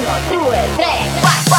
Uno, due, tre, quattro.